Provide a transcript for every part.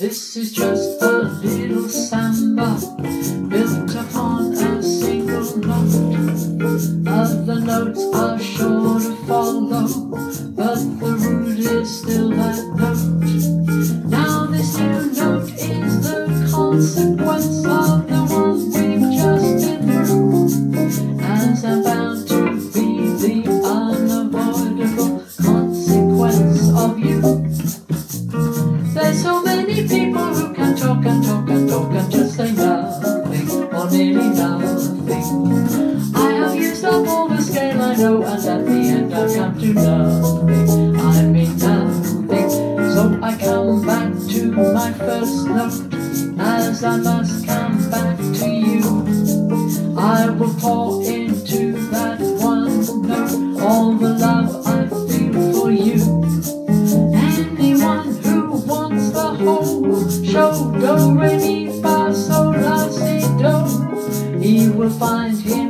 This is just a little samba built upon a single note. Other notes are sure to follow, but the root is still that note. he will find him.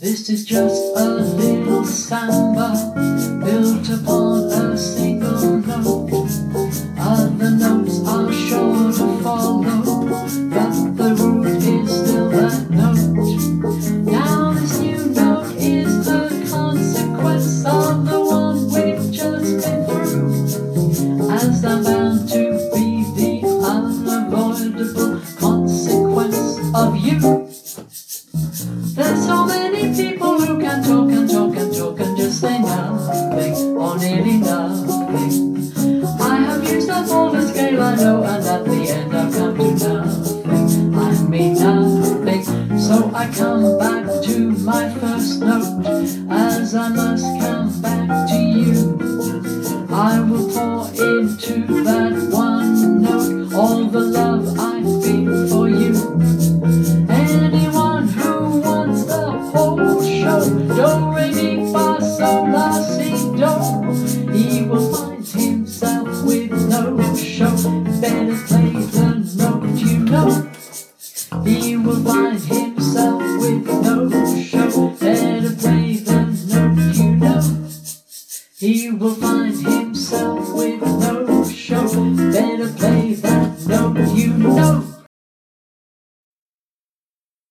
This is just a little samba built upon a single note. hello, and at the end I've come to nothing. I mean nothing. So I come back to my first note, as I must